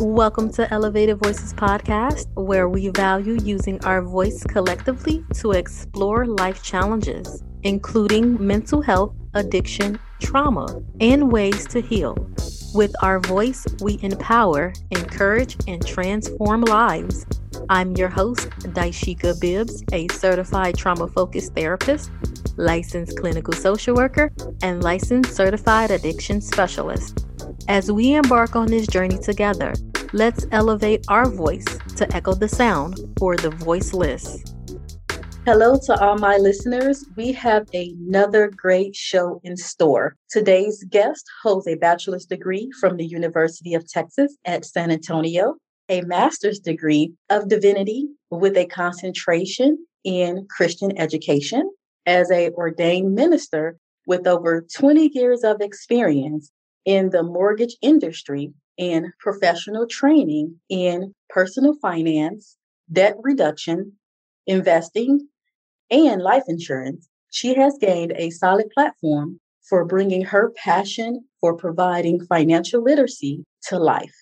Welcome to Elevated Voices Podcast, where we value using our voice collectively to explore life challenges, including mental health, addiction, trauma, and ways to heal. With our voice, we empower, encourage, and transform lives. I'm your host, Dysheka Bibbs, a certified trauma focused therapist, licensed clinical social worker, and licensed certified addiction specialist. As we embark on this journey together, let's elevate our voice to echo the sound for the voiceless. Hello to all my listeners. We have another great show in store. Today's guest holds a bachelor's degree from the University of Texas at San Antonio, a master's degree of divinity with a concentration in Christian education. As a ordained minister with over 20 years of experience, in the mortgage industry in professional training in personal finance, debt reduction, investing, and life insurance, she has gained a solid platform for bringing her passion for providing financial literacy to life.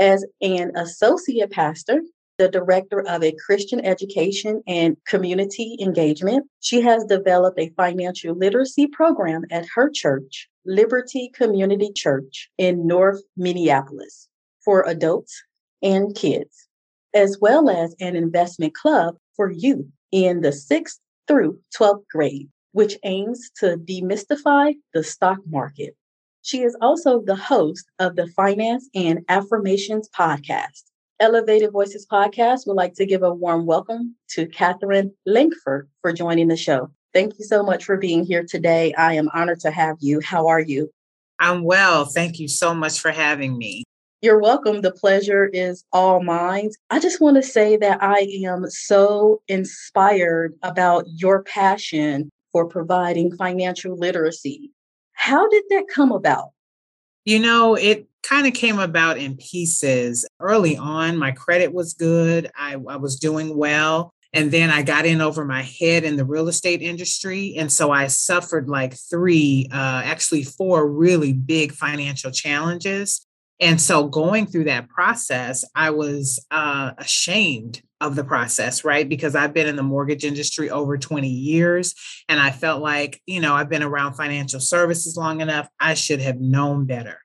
As an associate pastor, the director of a Christian education and community engagement, she has developed a financial literacy program at her church Liberty Community Church in North Minneapolis for adults and kids, as well as an investment club for youth in the 6th through 12th grade, which aims to demystify the stock market. She is also the host of the Finance and Affirmations podcast. Elevated Voices podcast would like to give a warm welcome to Katherine Lankford for joining the show. Thank you so much for being here today. I am honored to have you. How are you? I'm well. Thank you so much for having me. You're welcome. The pleasure is all mine. I just want to say that I am so inspired about your passion for providing financial literacy. How did that come about? You know, it kind of came about in pieces. Early on, my credit was good, I, I was doing well. And then I got in over my head in the real estate industry. And so I suffered like three, uh, actually four really big financial challenges. And so going through that process, I was uh, ashamed of the process, right? Because I've been in the mortgage industry over 20 years. And I felt like, you know, I've been around financial services long enough. I should have known better.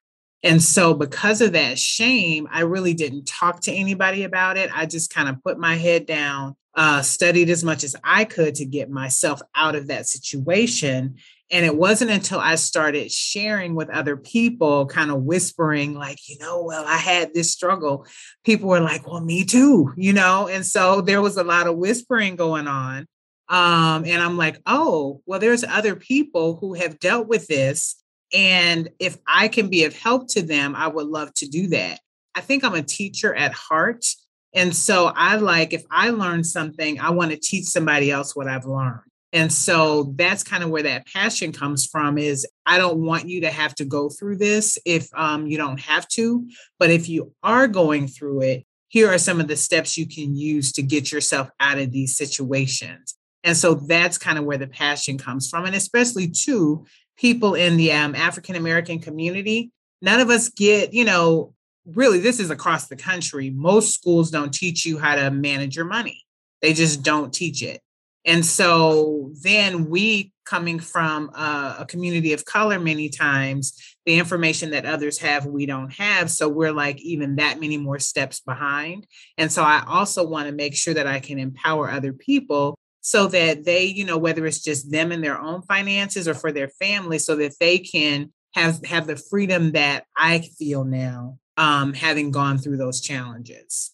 And so, because of that shame, I really didn't talk to anybody about it. I just kind of put my head down uh, studied as much as I could to get myself out of that situation. And it wasn't until I started sharing with other people, kind of whispering, like, you know, well, I had this struggle. People were like, well, me too, you know? And so there was a lot of whispering going on. Um, and I'm like, oh, well, there's other people who have dealt with this. And if I can be of help to them, I would love to do that. I think I'm a teacher at heart. And so I like, if I learn something, I want to teach somebody else what I've learned. And so that's kind of where that passion comes from is I don't want you to have to go through this if um, you don't have to. But if you are going through it, here are some of the steps you can use to get yourself out of these situations. And so that's kind of where the passion comes from. And especially too, people in the um, African American community, none of us get, you know, really this is across the country. Most schools don't teach you how to manage your money. They just don't teach it. And so then we coming from a, a, community of color many times the information that others have we don't have. So we're like even that many more steps behind. And so i also want to make sure that i can empower other people so that they you know whether it's just them and their own finances or for their family so that they can have have the freedom that i feel now um, having gone through those challenges.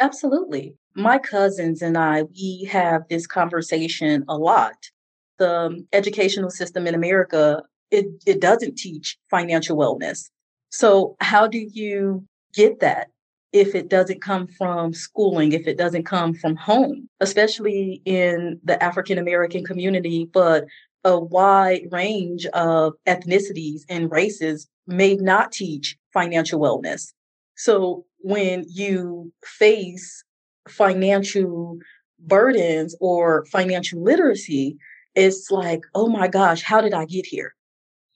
Absolutely. My cousins and I, we have this conversation a lot. The educational system in America, it, it doesn't teach financial wellness. So, how do you get that if it doesn't come from schooling, if it doesn't come from home, especially in the African American community, but a wide range of ethnicities and races may not teach financial wellness. So when you face financial burdens or financial literacy, it's like, oh my gosh, how did I get here?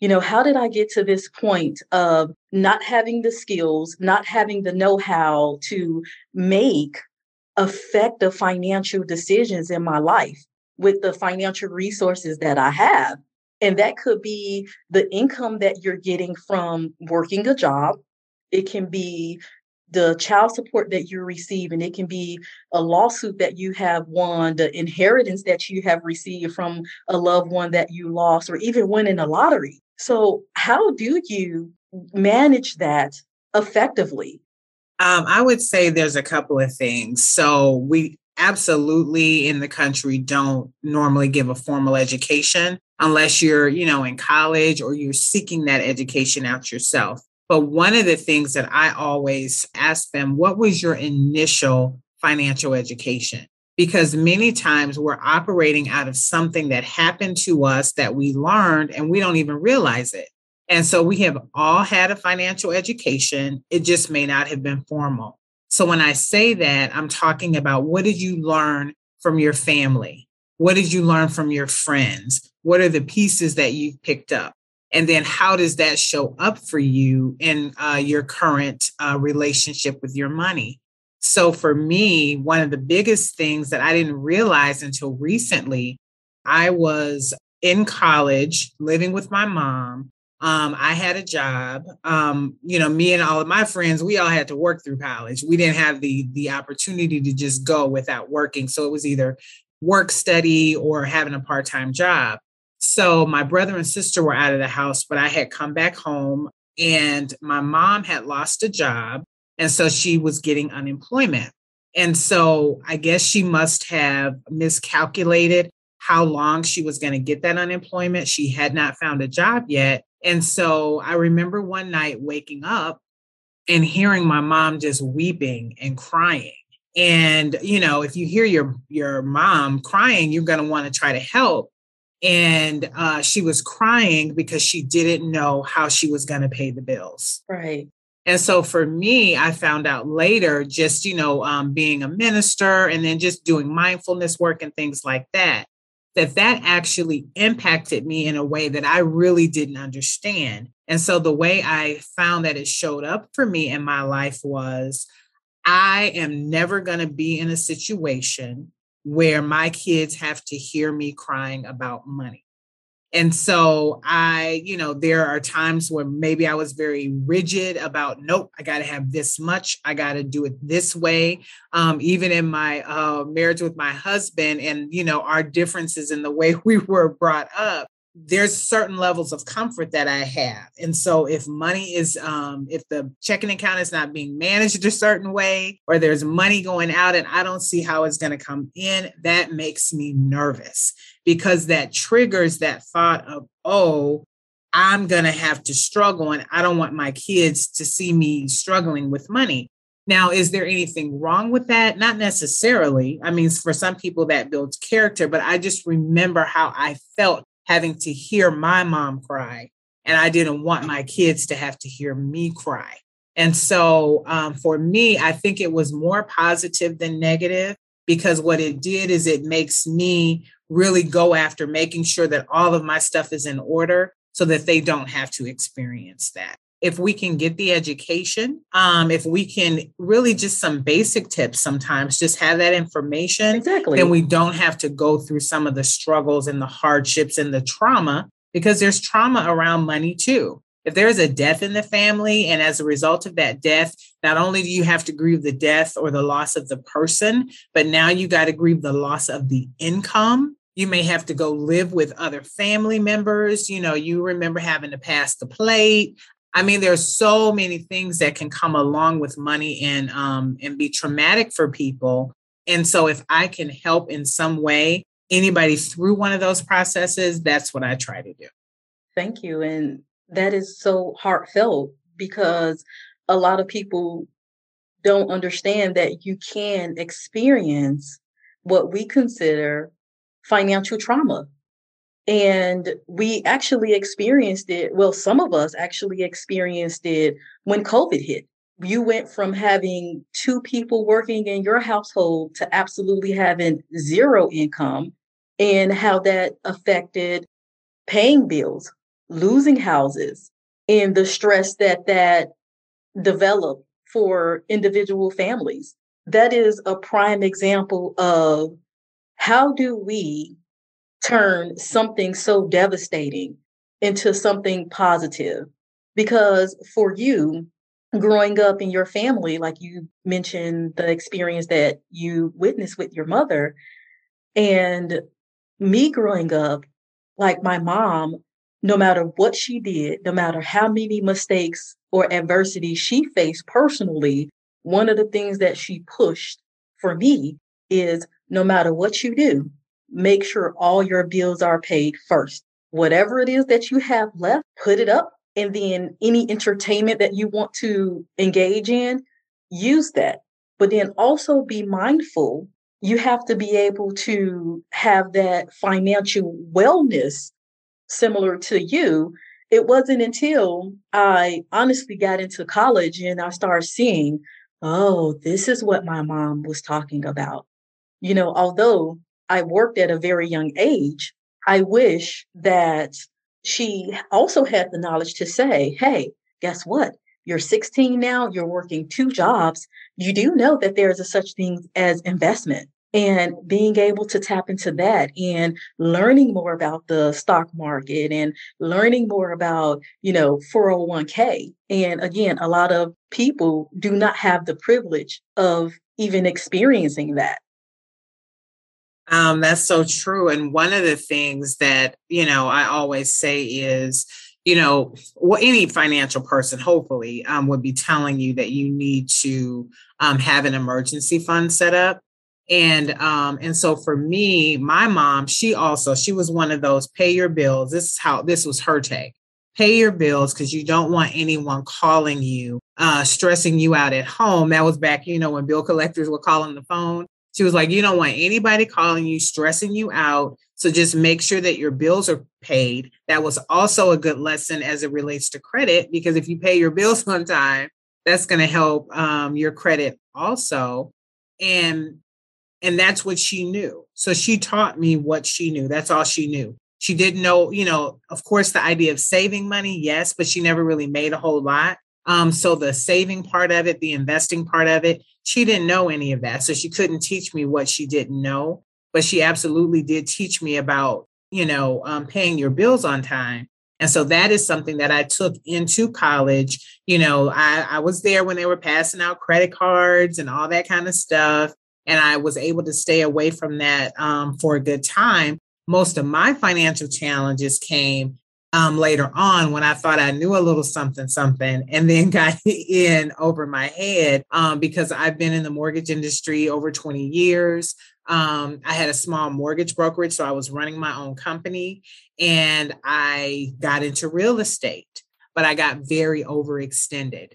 You know, how did I get to this point of not having the skills, not having the know how to make effective financial decisions in my life with the financial resources that I have? And that could be the income that you're getting from working a job. It can be the child support that you receive, and it can be a lawsuit that you have won, the inheritance that you have received from a loved one that you lost, or even winning a lottery. So, how do you manage that effectively? Um, I would say there's a couple of things. So, we absolutely in the country don't normally give a formal education unless you're, you know, in college or you're seeking that education out yourself. But one of the things that I always ask them, what was your initial financial education? Because many times we're operating out of something that happened to us that we learned and we don't even realize it. And so we have all had a financial education. It just may not have been formal. So when I say that, I'm talking about what did you learn from your family? What did you learn from your friends? What are the pieces that you've picked up? And then how does that show up for you in uh, your current uh, relationship with your money? So for me, one of the biggest things that I didn't realize until recently, I was in college living with my mom. Um, I had a job. Um, you know, me and all of my friends, we all had to work through college. We didn't have the the opportunity to just go without working. So it was either work study or having a part-time job. So my brother and sister were out of the house, but I had come back home and my mom had lost a job. And so she was getting unemployment. And so I guess she must have miscalculated how long she was going to get that unemployment. She had not found a job yet. And so I remember one night waking up and hearing my mom just weeping and crying. And you know, if you hear your your mom crying, you're going to want to try to help and uh, she was crying because she didn't know how she was going to pay the bills. Right. And so for me, I found out later, just, you know, um, being a minister and then just doing mindfulness work and things like that, that that actually impacted me in a way that I really didn't understand. And so the way I found that it showed up for me in my life was I am never going to be in a situation where my kids have to hear me crying about money. And so I, you know, there are times where maybe I was very rigid about, nope, I got to have this much. I got to do it this way. Um, even in my uh, marriage with my husband and, you know, our differences in the way we were brought up, there's certain levels of comfort that I have. And so if money is um if the checking account is not being managed a certain way or there's money going out and I don't see how it's going to come in, that makes me nervous because that triggers that thought of, "Oh, I'm going to have to struggle and I don't want my kids to see me struggling with money." Now, is there anything wrong with that? Not necessarily. I mean, for some people that builds character, but I just remember how I felt having to hear my mom cry. And I didn't want my kids to have to hear me cry. And so um, for me, I think it was more positive than negative because what it did is it makes me really go after making sure that all of my stuff is in order so that they don't have to experience that if we can get the education, um, if we can really just some basic tips sometimes, just have that information, exactly. then we don't have to go through some of the struggles and the hardships and the trauma because there's trauma around money too. If there's a death in the family, and as a result of that death, not only do you have to grieve the death or the loss of the person, but now you got to grieve the loss of the income you may have to go live with other family members you know you remember having to pass the plate I mean, there's so many things that can come along with money and um, and be traumatic for people. And so, if I can help in some way anybody through one of those processes, that's what I try to do. Thank you, and that is so heartfelt because a lot of people don't understand that you can experience what we consider financial trauma and we actually experienced it. Well, some of us actually experienced it when COVID hit. You went from having two people working in your household to absolutely having zero income, and how that affected paying bills, losing houses and the stress that that developed for individual families. That is a prime example of how do we turn something so devastating into something positive? Because for you, growing up in your family, like you mentioned the experience that you witnessed with your mother, and me growing up, like my mom, no matter what she did, no matter how many mistakes or adversity she faced personally, one of the things that she pushed for me is no matter what you do, make sure all your bills are paid first. Whatever it is that you have left, put it up. And then any entertainment that you want to engage in, use that. But then also be mindful. You have to be able to have that financial wellness similar to you, it wasn't until I honestly got into college and I started seeing, oh, this is what my mom was talking about. You know, although I worked at a very young age, I wish that she also had the knowledge to say, hey, guess what? You're 16 now, you're working two jobs. You do know that there's a such thing as investment and being able to tap into that and learning more about the stock market and learning more about you know 401k and again a lot of people do not have the privilege of even experiencing that um, that's so true and one of the things that you know i always say is you know any financial person hopefully um, would be telling you that you need to um, have an emergency fund set up and um and so for me my mom she also she was one of those pay your bills. This is how this was her take pay your bills because you don't want anyone calling you uh stressing you out at home. That was back you know when bill collectors were calling the phone she was like you don't want anybody calling you stressing you out so just make sure that your bills are paid that was also a good lesson as it relates to credit because if you pay your bills on time that's going to help um, your credit also and and that's what she knew. So she taught me what she knew. That's all she knew. She didn't know, you know, of course, the idea of saving money, yes, but she never really made a whole lot. Um, so the saving part of it, the investing part of it, she didn't know any of that. So she couldn't teach me what she didn't know, but she absolutely did teach me about, you know, um, paying your bills on time. And so that is something that I took into college. You know, I, I was there when they were passing out credit cards and all that kind of stuff and I was able to stay away from that um, for a good time. Most of my financial challenges came um, later on when I thought I knew a little something, something, and then got in over my head um, because I've been in the mortgage industry over 20 years. Um, I had a small mortgage brokerage, so I was running my own company and I got into real estate, but I got very overextended.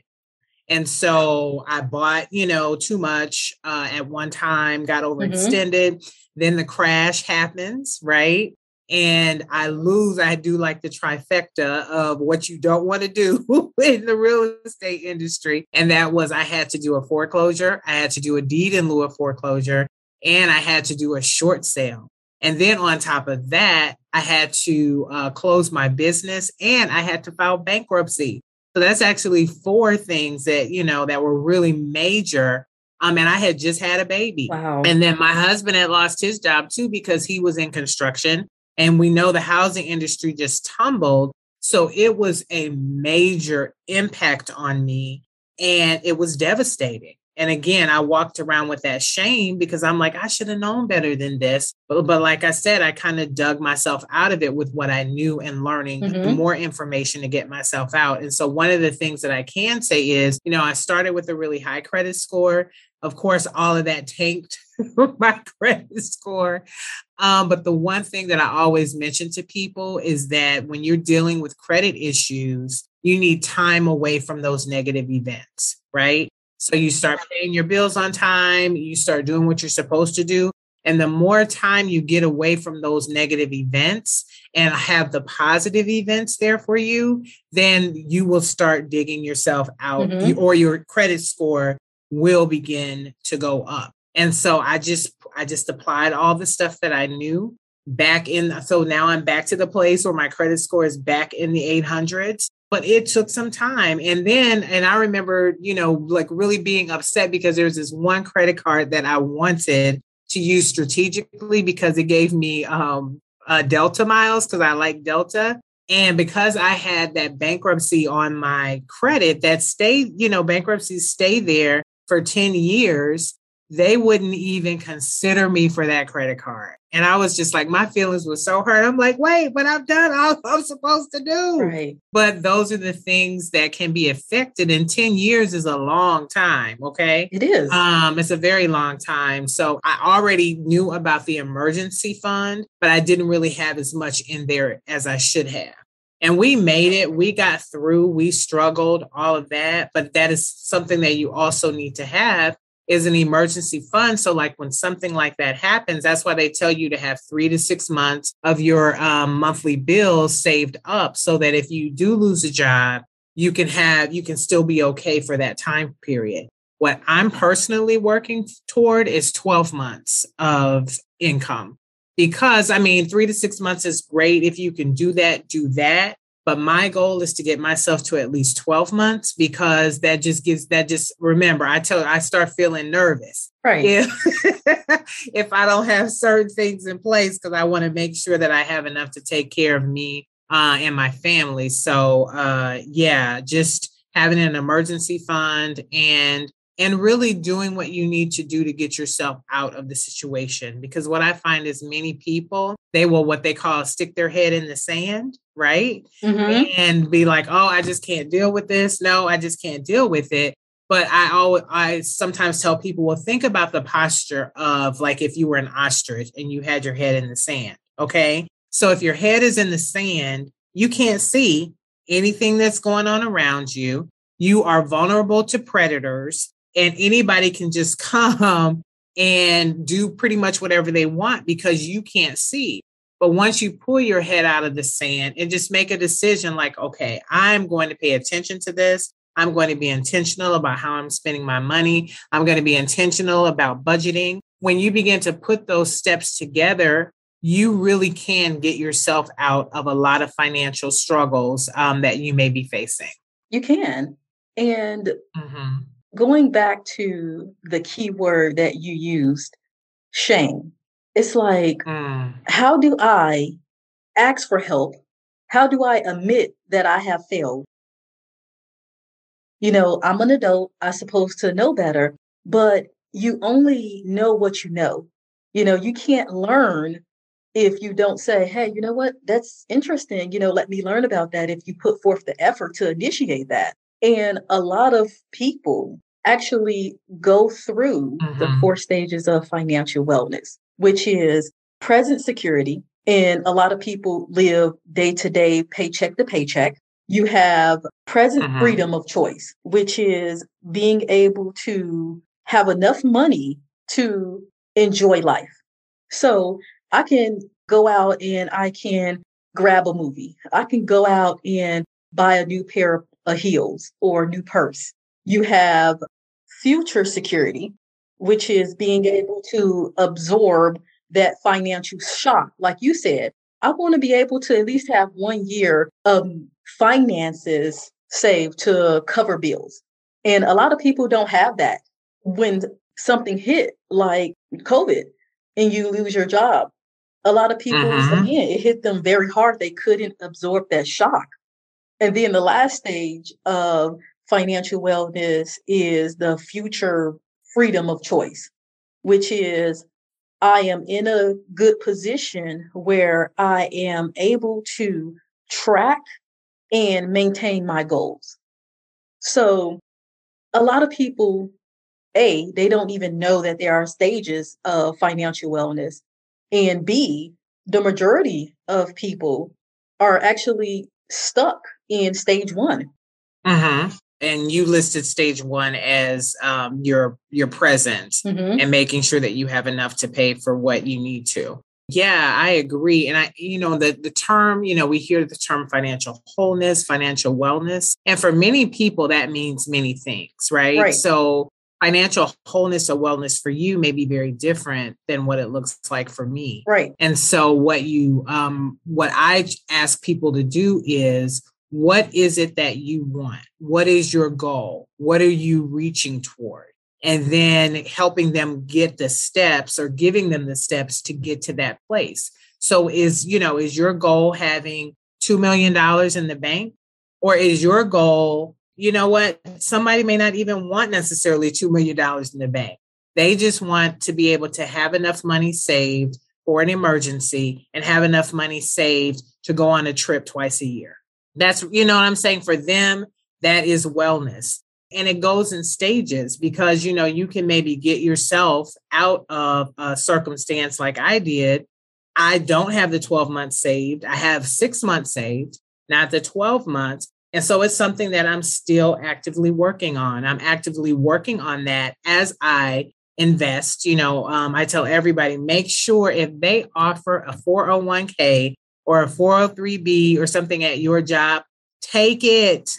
And so I bought, you know, too much uh, at one time, got mm-hmm. overextended. Mm-hmm. Then the crash happens, right? And I lose, I do like the trifecta of what you don't want to do in the real estate industry. And that was I had to do a foreclosure, I had to do a deed in lieu of foreclosure, and I had to do a short sale. And then on top of that, I had to uh, close my business and I had to file bankruptcy. So that's actually four things that, you know, that were really major. Um, and I had just had a baby. Wow. And then my husband had lost his job too because he was in construction. And we know the housing industry just tumbled. So it was a major impact on me and it was devastating. And again, I walked around with that shame because I'm like, I should have known better than this. But, but like I said, I kind of dug myself out of it with what I knew and learning mm-hmm. more information to get myself out. And so one of the things that I can say is, you know, I started with a really high credit score. Of course, all of that tanked my credit score. Um, but the one thing that I always mention to people is that when you're dealing with credit issues, you need time away from those negative events, right? So you start paying your bills on time, you start doing what you're supposed to do. And the more time you get away from those negative events and have the positive events there for you, then you will start digging yourself out mm-hmm. or your credit score will begin to go up. And so I just I just applied all the stuff that I knew back in. So now I'm back to the place where my credit score is back in the 800s. But it took some time. And then, and I remember, you know, like really being upset because there was this one credit card that I wanted to use strategically because it gave me um, uh, Delta miles because I like Delta. And because I had that bankruptcy on my credit that stayed, you know, bankruptcies stay there for 10 years, they wouldn't even consider me for that credit card. And I was just like, my feelings were so hurt. I'm like, wait, but I've done all I'm supposed to do. Right. But those are the things that can be affected. And 10 years is a long time. Okay. It is. Um, it's a very long time. So I already knew about the emergency fund, but I didn't really have as much in there as I should have. And we made it. We got through. We struggled, all of that. But that is something that you also need to have is an emergency fund. So, like when something like that happens, that's why they tell you to have three to six months of your um, monthly bills saved up so that if you do lose a job, you can have, you can still be okay for that time period. What I'm personally working toward is 12 months of income because I mean, three to six months is great. If you can do that, do that. But my goal is to get myself to at least 12 months because that just gives that just remember, I tell I start feeling nervous. Right. If, if I don't have certain things in place, because I want to make sure that I have enough to take care of me uh, and my family. So uh, yeah, just having an emergency fund and and really doing what you need to do to get yourself out of the situation. Because what I find is many people, they will what they call stick their head in the sand, right? Mm-hmm. And be like, oh, I just can't deal with this. No, I just can't deal with it. But I always, I sometimes tell people, well, think about the posture of like if you were an ostrich and you had your head in the sand. Okay. So if your head is in the sand, you can't see anything that's going on around you. You are vulnerable to predators and anybody can just come and do pretty much whatever they want because you can't see. But once you pull your head out of the sand and just make a decision like, okay, I'm going to pay attention to this. I'm going to be intentional about how I'm spending my money. I'm going to be intentional about budgeting. When you begin to put those steps together, you really can get yourself out of a lot of financial struggles um, that you may be facing. You can. And mm-hmm going back to the key word that you used, shame. It's like, mm. how do I ask for help? How do I admit that I have failed? You know, I'm an adult, I'm supposed to know better, but you only know what you know. You know, you can't learn if you don't say, hey, you know what, that's interesting. You know, let me learn about that if you put forth the effort to initiate that. And a lot of people actually go through mm-hmm. the four stages of financial wellness, which is present security. And a lot of people live day to day, paycheck to paycheck. You have present mm-hmm. freedom of choice, which is being able to have enough money to enjoy life. So I can go out and I can grab a movie. I can go out and buy a new pair of heels or a new purse. You have future security, which is being able to absorb that financial shock. Like you said, I want to be able to at least have one year of finances saved to cover bills. And a lot of people don't have that when something hit like COVID and you lose your job. A lot of people, mm-hmm. again, it hit them very hard. They couldn't absorb that shock. And then the last stage of financial wellness is the future freedom of choice, which is I am in a good position where I am able to track and maintain my goals. So, a lot of people, A, they don't even know that there are stages of financial wellness. And B, the majority of people are actually stuck in stage one. Mm-hmm and you listed stage one as um, your your present mm-hmm. and making sure that you have enough to pay for what you need to yeah i agree and i you know the the term you know we hear the term financial wholeness financial wellness and for many people that means many things right, right. so financial wholeness or wellness for you may be very different than what it looks like for me. Right. And so what you um what I ask people to do is what is it that you want? What is your goal? What are you reaching toward? And then helping them get the steps or giving them the steps to get to that place. So is, you know, is your goal having $2 million in the bank? Or is your goal you know what? Somebody may not even want necessarily $2 million in the bank. They just want to be able to have enough money saved for an emergency and have enough money saved to go on a trip twice a year. That's, you know what I'm saying? For them, that is wellness. And it goes in stages because, you know, you can maybe get yourself out of a circumstance like I did. I don't have the 12 months saved. I have six months saved, not the 12 months. And so it's something that I'm still actively working on. I'm actively working on that as I invest. You know, um, I tell everybody make sure if they offer a 401k or a 403b or something at your job, take it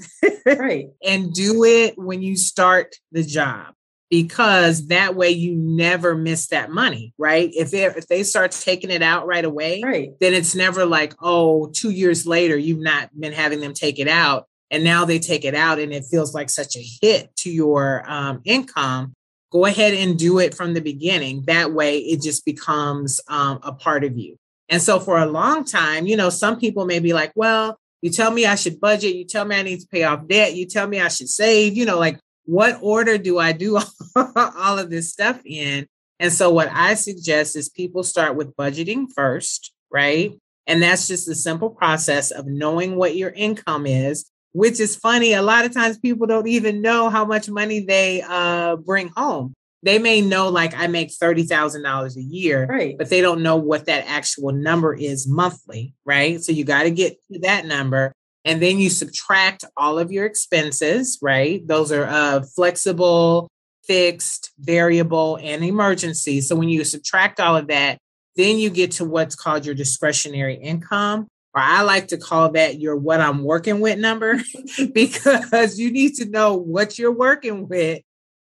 right. and do it when you start the job because that way you never miss that money, right? If they if they start taking it out right away, right. then it's never like, oh, two years later you've not been having them take it out, and now they take it out, and it feels like such a hit to your um, income. Go ahead and do it from the beginning. That way, it just becomes um, a part of you. And so, for a long time, you know, some people may be like, well, you tell me I should budget. You tell me I need to pay off debt. You tell me I should save. You know, like what order do I do all of this stuff in? And so, what I suggest is people start with budgeting first, right? And that's just the simple process of knowing what your income is, which is funny. A lot of times people don't even know how much money they uh, bring home. They may know, like, I make $30,000 a year, right. but they don't know what that actual number is monthly, right? So, you got to get to that number. And then you subtract all of your expenses, right? Those are uh, flexible, fixed, variable, and emergency. So when you subtract all of that, then you get to what's called your discretionary income, or I like to call that your what I'm working with number, because you need to know what you're working with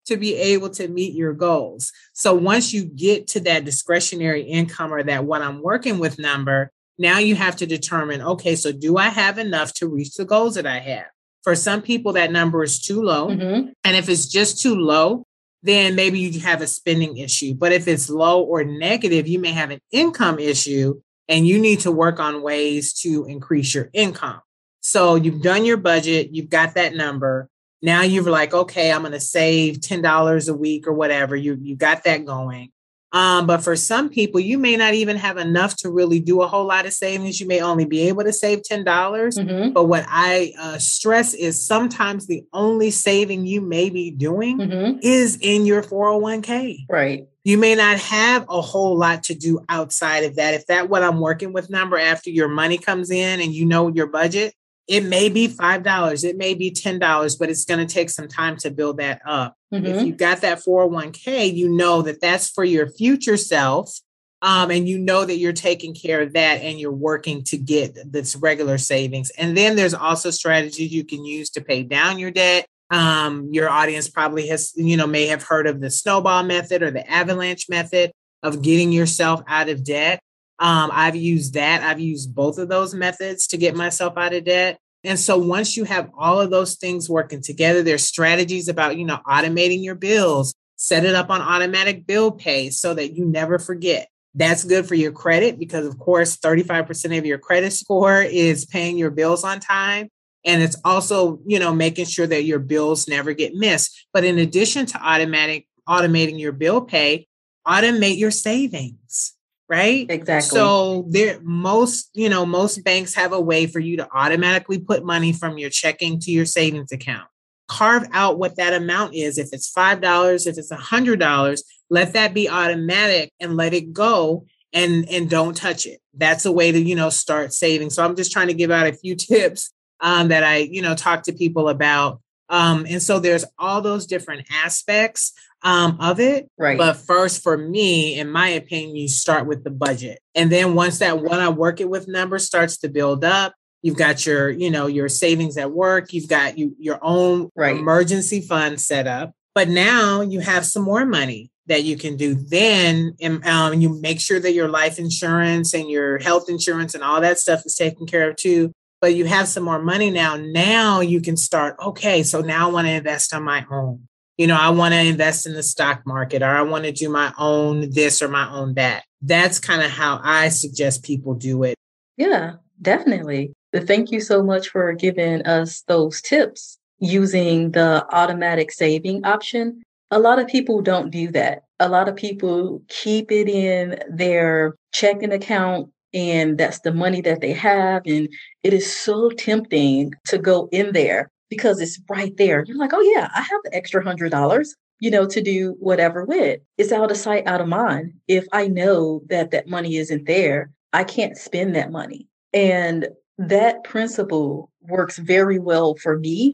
to be able to meet your goals. So once you get to that discretionary income or that what I'm working with number, now you have to determine okay, so do I have enough to reach the goals that I have? For some people, that number is too low. Mm-hmm. And if it's just too low, then maybe you have a spending issue. But if it's low or negative, you may have an income issue and you need to work on ways to increase your income. So you've done your budget, you've got that number. Now you're like, okay, I'm going to save $10 a week or whatever. You, you got that going. Um, but for some people, you may not even have enough to really do a whole lot of savings. You may only be able to save 10. dollars Mm-hmm. But what I uh, stress is sometimes the only saving you may be doing Mm-hmm. is in your 401k. Right. You may not have a whole lot to do outside of that. If that what I'm working with number after your money comes in and you know your budget, it may be $5, it may be $10, but it's going to take some time to build that up. If Mhm. you've got that 401k, you know that that's for your future self. Um, and you know that you're taking care of that and you're working to get this regular savings. And then there's also strategies you can use to pay down your debt. Um, your audience probably has, you know, may have heard of the snowball method or the avalanche method of getting yourself out of debt. Um, I've used that. I've used both of those methods to get myself out of debt. And so once you have all of those things working together, there's strategies about, you know, automating your bills, set it up on automatic bill pay so that you never forget. That's good for your credit because, of course, 35% of your credit score is paying your bills on time. And it's also, you know, making sure that your bills never get missed. But in addition to automatic automating your bill pay, automate your savings, right? Exactly. So there most, you know, most banks have a way for you to automatically put money from your checking to your savings account. Carve out what that amount is. If it's $5, if it's a $100, let that be automatic and let it go and and don't touch it. That's a way to, you know, start saving. So I'm just trying to give out a few tips um, that I, you know, talk to people about. Um, and so there's all those different aspects um, of it. right. But first, for me, in my opinion, you start with the budget. And then once that one I work it with number starts to build up, you've got your, you know, your savings at work, you've got you your own Right. emergency fund set up. But now you have some more money that you can do. Then um, you make sure that your life insurance and your health insurance and all that stuff is taken care of too. But you have some more money now. Now you can start, okay, so now I want to invest on my own. You know, I want to invest in the stock market or I want to do my own this or my own that. That's kind of how I suggest people do it. Yeah, definitely. Thank you so much for giving us those tips using the automatic saving option. A lot of people don't do that. A lot of people keep it in their checking account and that's the money that they have. And it is so tempting to go in there because it's right there. You're like, oh, yeah, I have the extra hundred dollars, you know, to do whatever with. It's out of sight, out of mind. If I know that that money isn't there, I can't spend that money. And that principle works very well for me.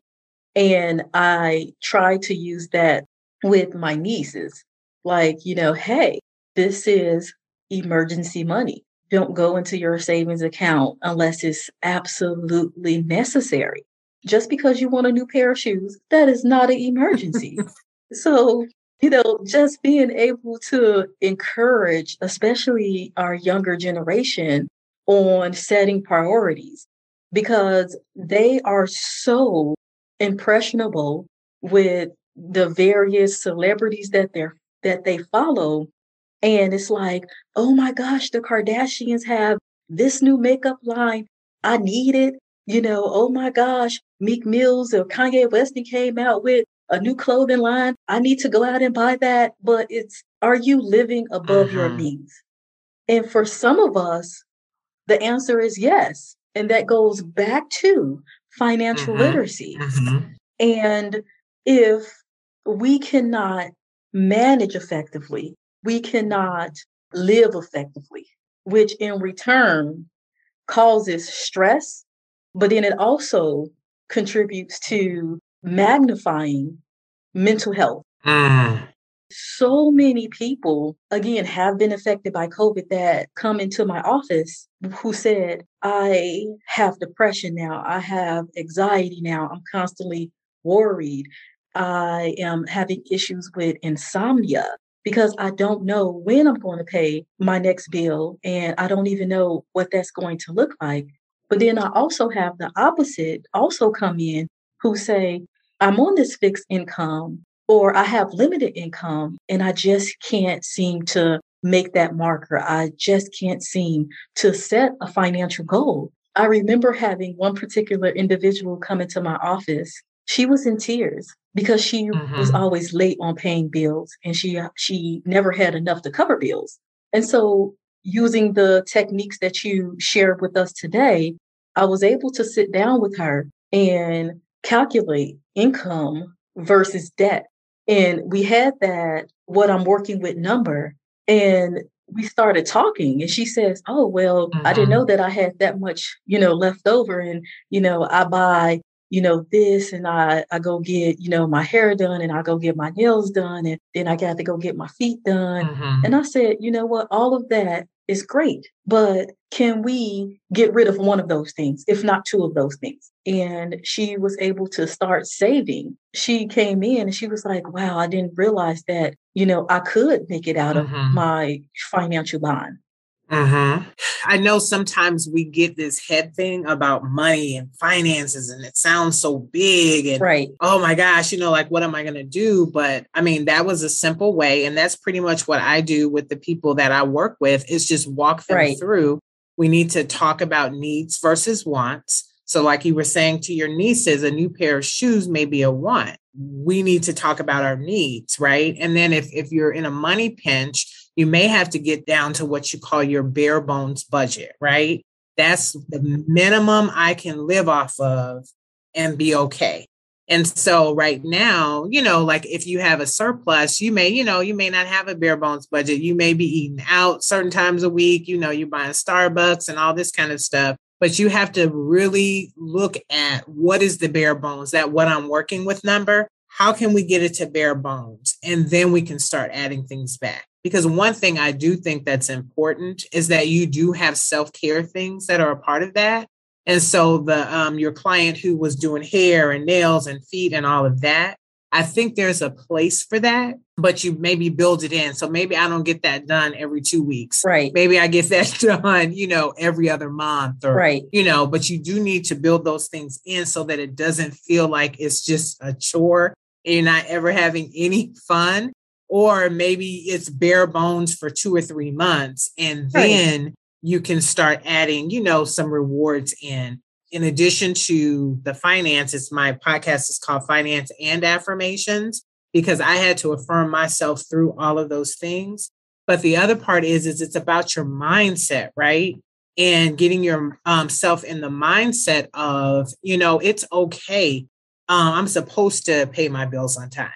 And I try to use that with my nieces. Like, you know, hey, this is emergency money. Don't go into your savings account unless it's absolutely necessary. Just because you want a new pair of shoes, that is not an emergency. so, you know, just being able to encourage, especially our younger generation, on setting priorities because they are so impressionable with the various celebrities that they're that they follow and it's like oh my gosh the kardashians have this new makeup line i need it you know oh my gosh meek mills or kanye west came out with a new clothing line i need to go out and buy that but it's are you living above your mm-hmm. means and for some of us the answer is yes. And that goes back to financial mm-hmm. literacy. Mm-hmm. And if we cannot manage effectively, we cannot live effectively, which in return causes stress, but then it also contributes to magnifying mental health. Mm so many people, again, have been affected by COVID that come into my office who said, I have depression now. I have anxiety now. I'm constantly worried. I am having issues with insomnia because I don't know when I'm going to pay my next bill and I don't even know what that's going to look like. But then I also have the opposite also come in who say, I'm on this fixed income or I have limited income and I just can't seem to make that marker. I just can't seem to set a financial goal. I remember having one particular individual come into my office. She was in tears because she mm-hmm. was always late on paying bills and she she never had enough to cover bills. And so using the techniques that you shared with us today, I was able to sit down with her and calculate income versus debt and we had that, what I'm working with number. And we started talking and she says, Oh, well, mm-hmm. I didn't mm-hmm. know that I had that much, you know, left over. And, you know, I buy, you know, this and I, I go get, you know, my hair done and I go get my nails done. And then I got to go get my feet done. Mm-hmm. And I said, you know what? All of that is great, but can we get rid of one of those things, if not two of those things? And she was able to start saving. She came in and she was like, wow, I didn't realize that, you know, I could make it out mm-hmm. of my financial bond. Mm-hmm. I know sometimes we get this head thing about money and finances, and it sounds so big. And right. oh my gosh, you know, like what am I going to do? But I mean, that was a simple way. And that's pretty much what I do with the people that I work with is just walk them right. through. We need to talk about needs versus wants. So, like you were saying to your nieces, a new pair of shoes may be a want. We need to talk about our needs, right? And then if if you're in a money pinch, you may have to get down to what you call your bare bones budget, right? That's the minimum I can live off of and be okay. And so right now, you know, like if you have a surplus, you may, you know, you may not have a bare bones budget. You may be eating out certain times a week, you know, you're buying Starbucks and all this kind of stuff. But you have to really look at what is the bare bones, that what I'm working with number. How can we get it to bare bones? And then we can start adding things back. Because one thing I do think that's important is that you do have self care things that are a part of that. And so the um, your client who was doing hair and nails and feet and all of that, I think there's a place for that, but you maybe build it in. So maybe I don't get that done every two weeks. Right. Maybe I get that done, you know, every other month or, right. you know, but you do need to build those things in so that it doesn't feel like it's just a chore and you're not ever having any fun. Or maybe it's bare bones for two or three months. And then right. you can start adding, you know, some rewards in in addition to the finances, my podcast is called Finance and Affirmations because I had to affirm myself through all of those things. But the other part is, is it's about your mindset, right? And getting yourself um, self in the mindset of, you know, it's okay. Uh, I'm supposed to pay my bills on time.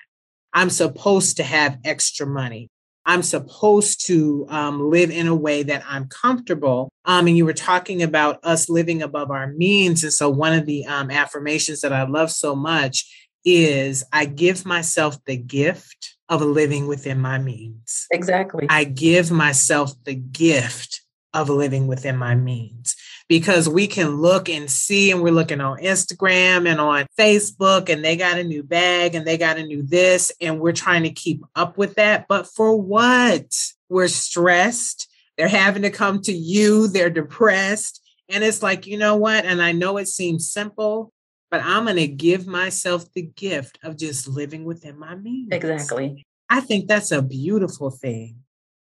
I'm supposed to have extra money. I'm supposed to um, live in a way that I'm comfortable. Um, and you were talking about us living above our means. And so, one of the um, affirmations that I love so much is I give myself the gift of living within my means. Exactly. I give myself the gift of living within my means because we can look and see and we're looking on Instagram and on Facebook and they got a new bag and they got a new this and we're trying to keep up with that. But for what? We're stressed. They're having to come to you. They're depressed. And it's like you know what? And I know it seems simple but I'm going to give myself the gift of just living within my means. Exactly. I think that's a beautiful thing.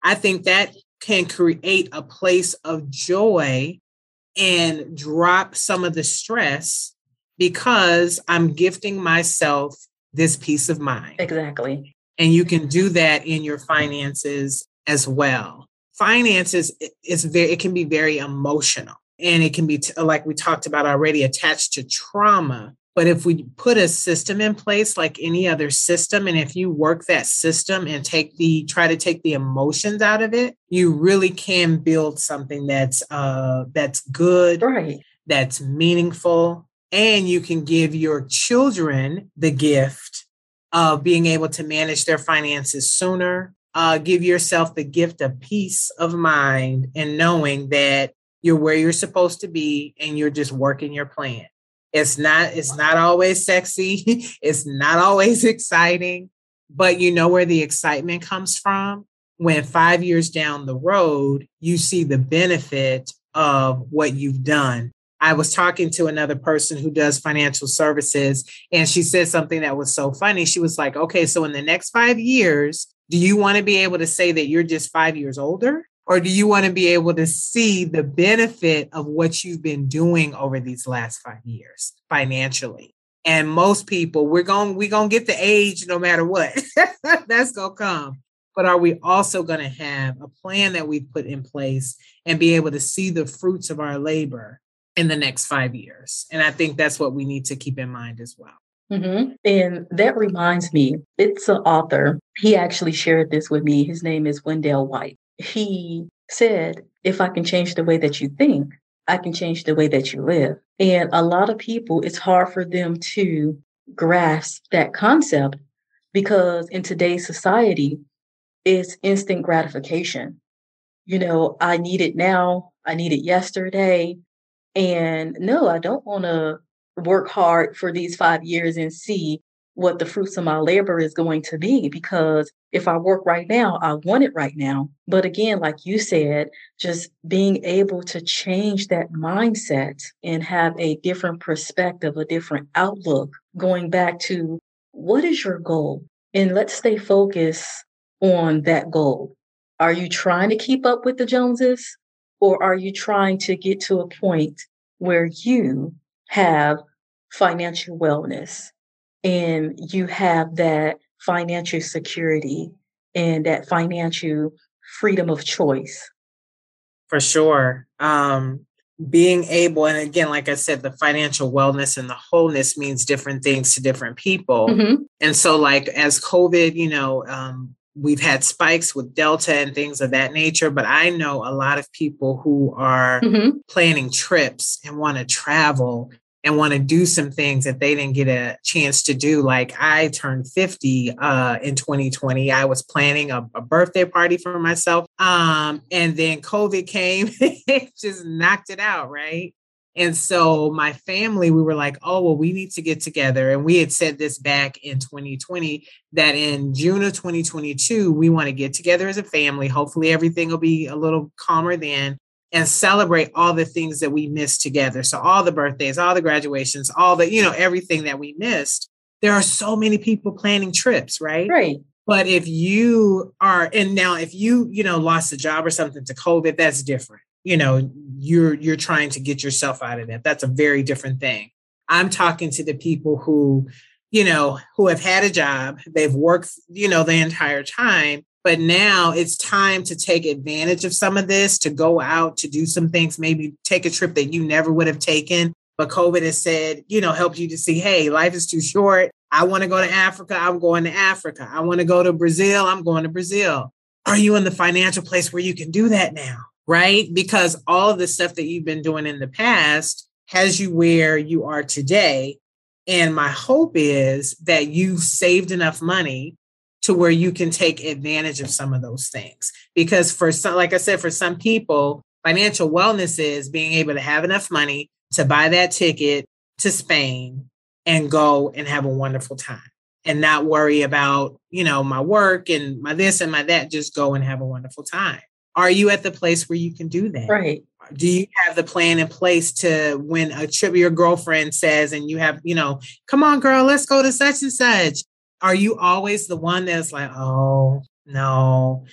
I think that can create a place of joy and drop some of the stress because I'm gifting myself this peace of mind. Exactly. And you can do that in your finances as well. Finances is very it can be very emotional and it can be like we talked about already attached to trauma but if we put a system in place like any other system, and if you work that system and take the try to take the emotions out of it, you really can build something that's uh that's good, right. that's meaningful, and you can give your children the gift of being able to manage their finances sooner. Uh, give yourself the gift of peace of mind and knowing that you're where you're supposed to be and you're just working your plan. It's not it's not always sexy. it's not always exciting, but you know where the excitement comes from when 5 years down the road you see the benefit of what you've done. I was talking to another person who does financial services and she said something that was so funny. She was like, "Okay, so in the next 5 years, do you want to be able to say that you're just 5 years older?" Or do you want to be able to see the benefit of what you've been doing over these last five years financially? And most people, we're going, we're going to get the age no matter what. That's going to come. But are we also going to have a plan that we've put in place and be able to see the fruits of our labor in the next five years? And I think that's what we need to keep in mind as well. Mm-hmm. And that reminds me, it's an author. He actually shared this with me. His name is Wendell White he said, if I can change the way that you think, I can change the way that you live. And a lot of people, it's hard for them to grasp that concept because in today's society, it's instant gratification. You know, I need it now, I need it yesterday. And no, I don't want to work hard for these five years and see what the fruits of my labor is going to be because if I work right now, I want it right now. But again, like you said, just being able to change that mindset and have a different perspective, a different outlook, going back to what is your goal? And let's stay focused on that goal. Are you trying to keep up with the Joneses or are you trying to get to a point where you have financial wellness and you have that financial security and that financial freedom of choice. For sure. Um, being able, and again, like I said, the financial wellness and the wholeness means different things to different people. Mm-hmm. And so, like, as COVID, you know, um, we've had spikes with Delta and things of that nature, but I know a lot of people who are mm-hmm. planning trips and want to travel and want to do some things that they didn't get a chance to do. Like I turned 50 uh, in 2020. I was planning a, a, birthday party for myself. Um, and then COVID came, it just knocked it out, right? And so my family, we were like, oh, well, we need to get together. And we had said this back in 2020 that in June of 2022, we want to get together as a family. Hopefully, everything will be a little calmer then and celebrate all the things that we missed together. So, all the birthdays, all the graduations, all the, you know, everything that we missed. There are so many people planning trips, right? Right. But if you are, and now if you, you know, lost a job or something to COVID, that's different you know you're you're trying to get yourself out of that that's a very different thing i'm talking to the people who you know who have had a job they've worked you know the entire time but now it's time to take advantage of some of this to go out to do some things maybe take a trip that you never would have taken but covid has said you know helped you to see hey life is too short i want to go to africa i'm going to africa i want to go to brazil i'm going to brazil are you in the financial place where you can do that now right? Because all of the stuff that you've been doing in the past has you where you are today. And my hope is that you've saved enough money to where you can take advantage of some of those things. Because for some, like I said, for some people, financial wellness is being able to have enough money to buy that ticket to Spain and go and have a wonderful time and not worry about, you know, my work and my this and my that, just go and have a wonderful time are you at the place where you can do that? Right. Do you have the plan in place to when a trip your girlfriend says and you have, you know, come on, girl, let's go to such and such? Are you always the one that's like, oh, no?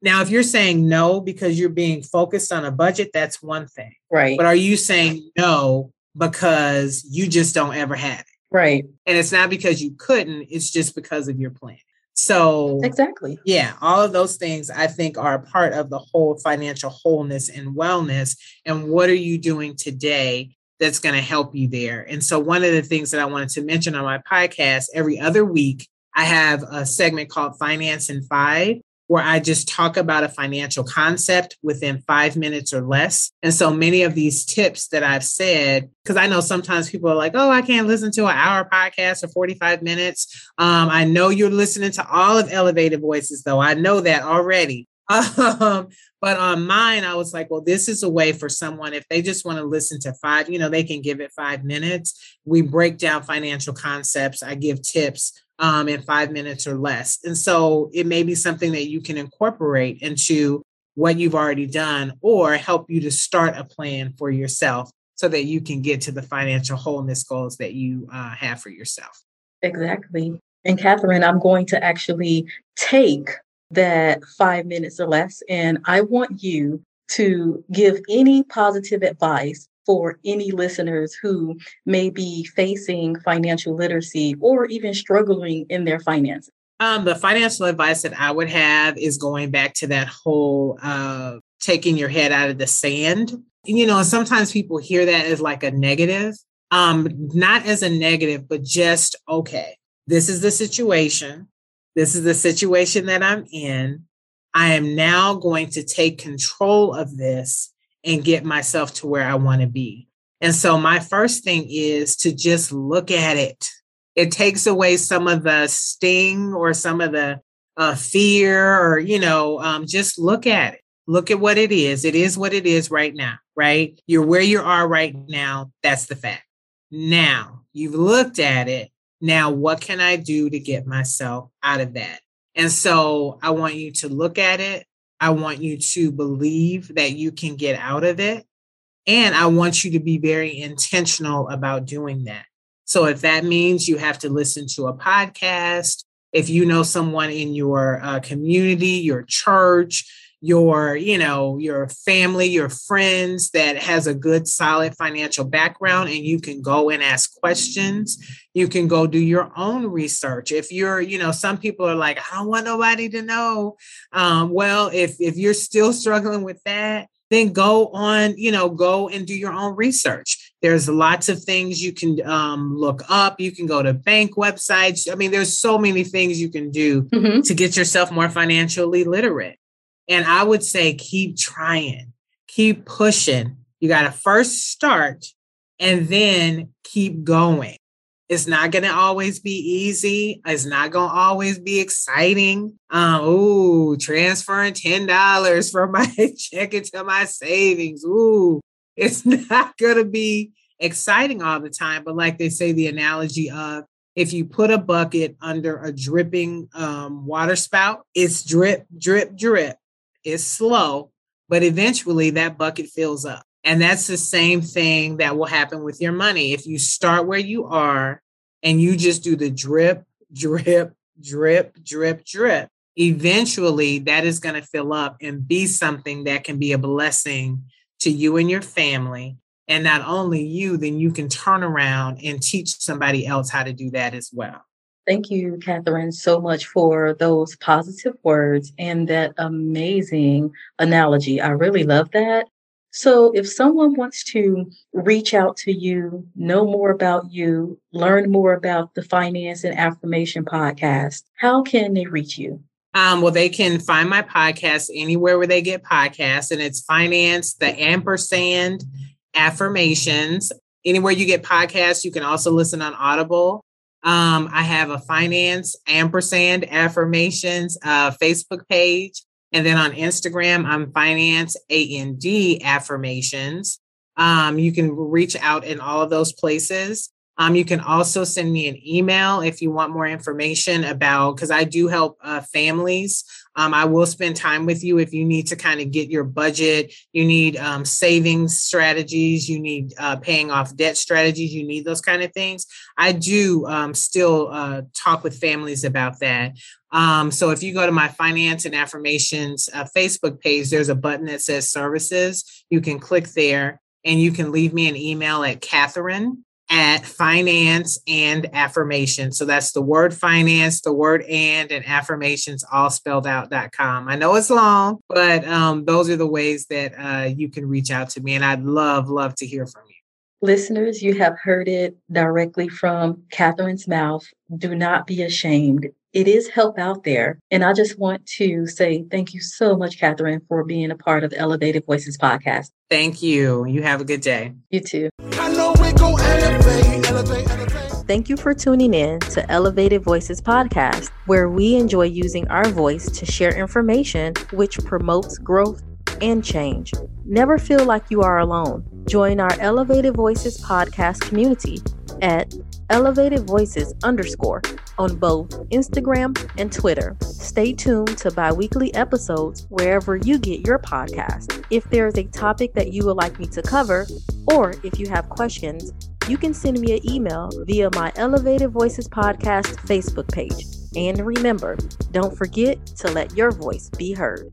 Now, if you're saying no because you're being focused on a budget, that's one thing. Right. But are you saying no because you just don't ever have it? Right. And it's not because you couldn't, it's just because of your plan. So, exactly. Yeah, all of those things I think are a part of the whole financial wholeness and wellness. And what are you doing today that's going to help you there? And so, one of the things that I wanted to mention on my podcast every other week, I have a segment called Finance in Five where I just talk about a financial concept within five minutes or less. And so many of these tips that I've said, because I know sometimes people are like, oh, I can't listen to an hour podcast or 45 minutes. Um, I know you're listening to all of Elevated Voices, though. I know that already. Um, but on mine, I was like, well, this is a way for someone, if they just want to listen to five, you know, they can give it five minutes. We break down financial concepts. I give tips um, in five minutes or less. And so it may be something that you can incorporate into what you've already done or help you to start a plan for yourself so that you can get to the financial wholeness goals that you uh, have for yourself. Exactly. And Katherine, I'm going to actually take that five minutes or less, and I want you to give any positive advice for any listeners who may be facing financial literacy or even struggling in their finances? Um, the financial advice that I would have is going back to that whole uh, taking your head out of the sand. You know, sometimes people hear that as like a negative, um, not as a negative, but just okay, this is the situation. This is the situation that I'm in. I am now going to take control of this and get myself to where I want to be. And so my first thing is to just look at it. It takes away some of the sting or some of the uh, fear, or, you know, um, just look at it. Look at what it is. It is what it is right now, right? You're where you are right now. That's the fact. Now you've looked at it. Now, what can I do to get myself out of that? And so I want you to look at it, I want you to believe that you can get out of it. And I want you to be very intentional about doing that. So if that means you have to listen to a podcast, if you know someone in your uh, community, your church, your you know your family your friends that has a good solid financial background and you can go and ask questions. You can go do your own research. If you're you know some people are like i don't want nobody to know. Um, well if if you're still struggling with that then go on you know go and do your own research. There's lots of things you can um, look up. You can go to bank websites. I mean there's so many things you can do mm-hmm. to get yourself more financially literate and I would say keep trying, keep pushing. You got to first start and then keep going. It's not going to always be easy. It's not going to always be exciting. Um, ooh, transferring $10 from my check into my savings. Ooh, it's not going to be exciting all the time. But like they say, the analogy of if you put a bucket under a dripping um, water spout, it's drip, drip, drip. It's slow, but eventually that bucket fills up. And that's the same thing that will happen with your money. If you start where you are and you just do the drip, drip, drip, drip, drip, eventually that is going to fill up and be something that can be a blessing to you and your family. And not only you, then you can turn around and teach somebody else how to do that as well. Thank you, Katherine, so much for those positive words and that amazing analogy. I really love that. So, if someone wants to reach out to you, know more about you, learn more about the Finance and Affirmation podcast, how can they reach you? Um, well, they can find my podcast anywhere where they get podcasts, and it's Finance, the ampersand affirmations. Anywhere you get podcasts, you can also listen on Audible. Um, I have a finance ampersand affirmations uh, Facebook page. And then on Instagram, I'm finance and affirmations. Um, you can reach out in all of those places. Um, you can also send me an email if you want more information about, because I do help uh, families. Um, I will spend time with you if you need to kind of get your budget, you need um, savings strategies, you need uh, paying off debt strategies, you need those kind of things. I do um, still uh, talk with families about that. Um, so if you go to my finance and affirmations uh, Facebook page, there's a button that says services. You can click there and you can leave me an email at Katherine at finance and affirmation. So that's the word finance, the word and, and affirmations all spelled out.com. I know it's long, but um, those are the ways that uh, you can reach out to me. And I'd love, love to hear from you. Listeners, you have heard it directly from Katherine's mouth. Do not be ashamed. It is help out there. And I just want to say thank you so much, Katherine, for being a part of the Elevated Voices podcast. Thank you. You have a good day. You too. Thank you for tuning in to Elevated Voices Podcast, where we enjoy using our voice to share information which promotes growth and change. Never feel like you are alone. Join our Elevated Voices podcast community at Elevated Voices underscore on both Instagram and Twitter. Stay tuned to bi weekly episodes wherever you get your podcast. If there is a topic that you would like me to cover, or if you have questions, you can send me an email via my Elevated Voices Podcast Facebook page. And remember, don't forget to let your voice be heard.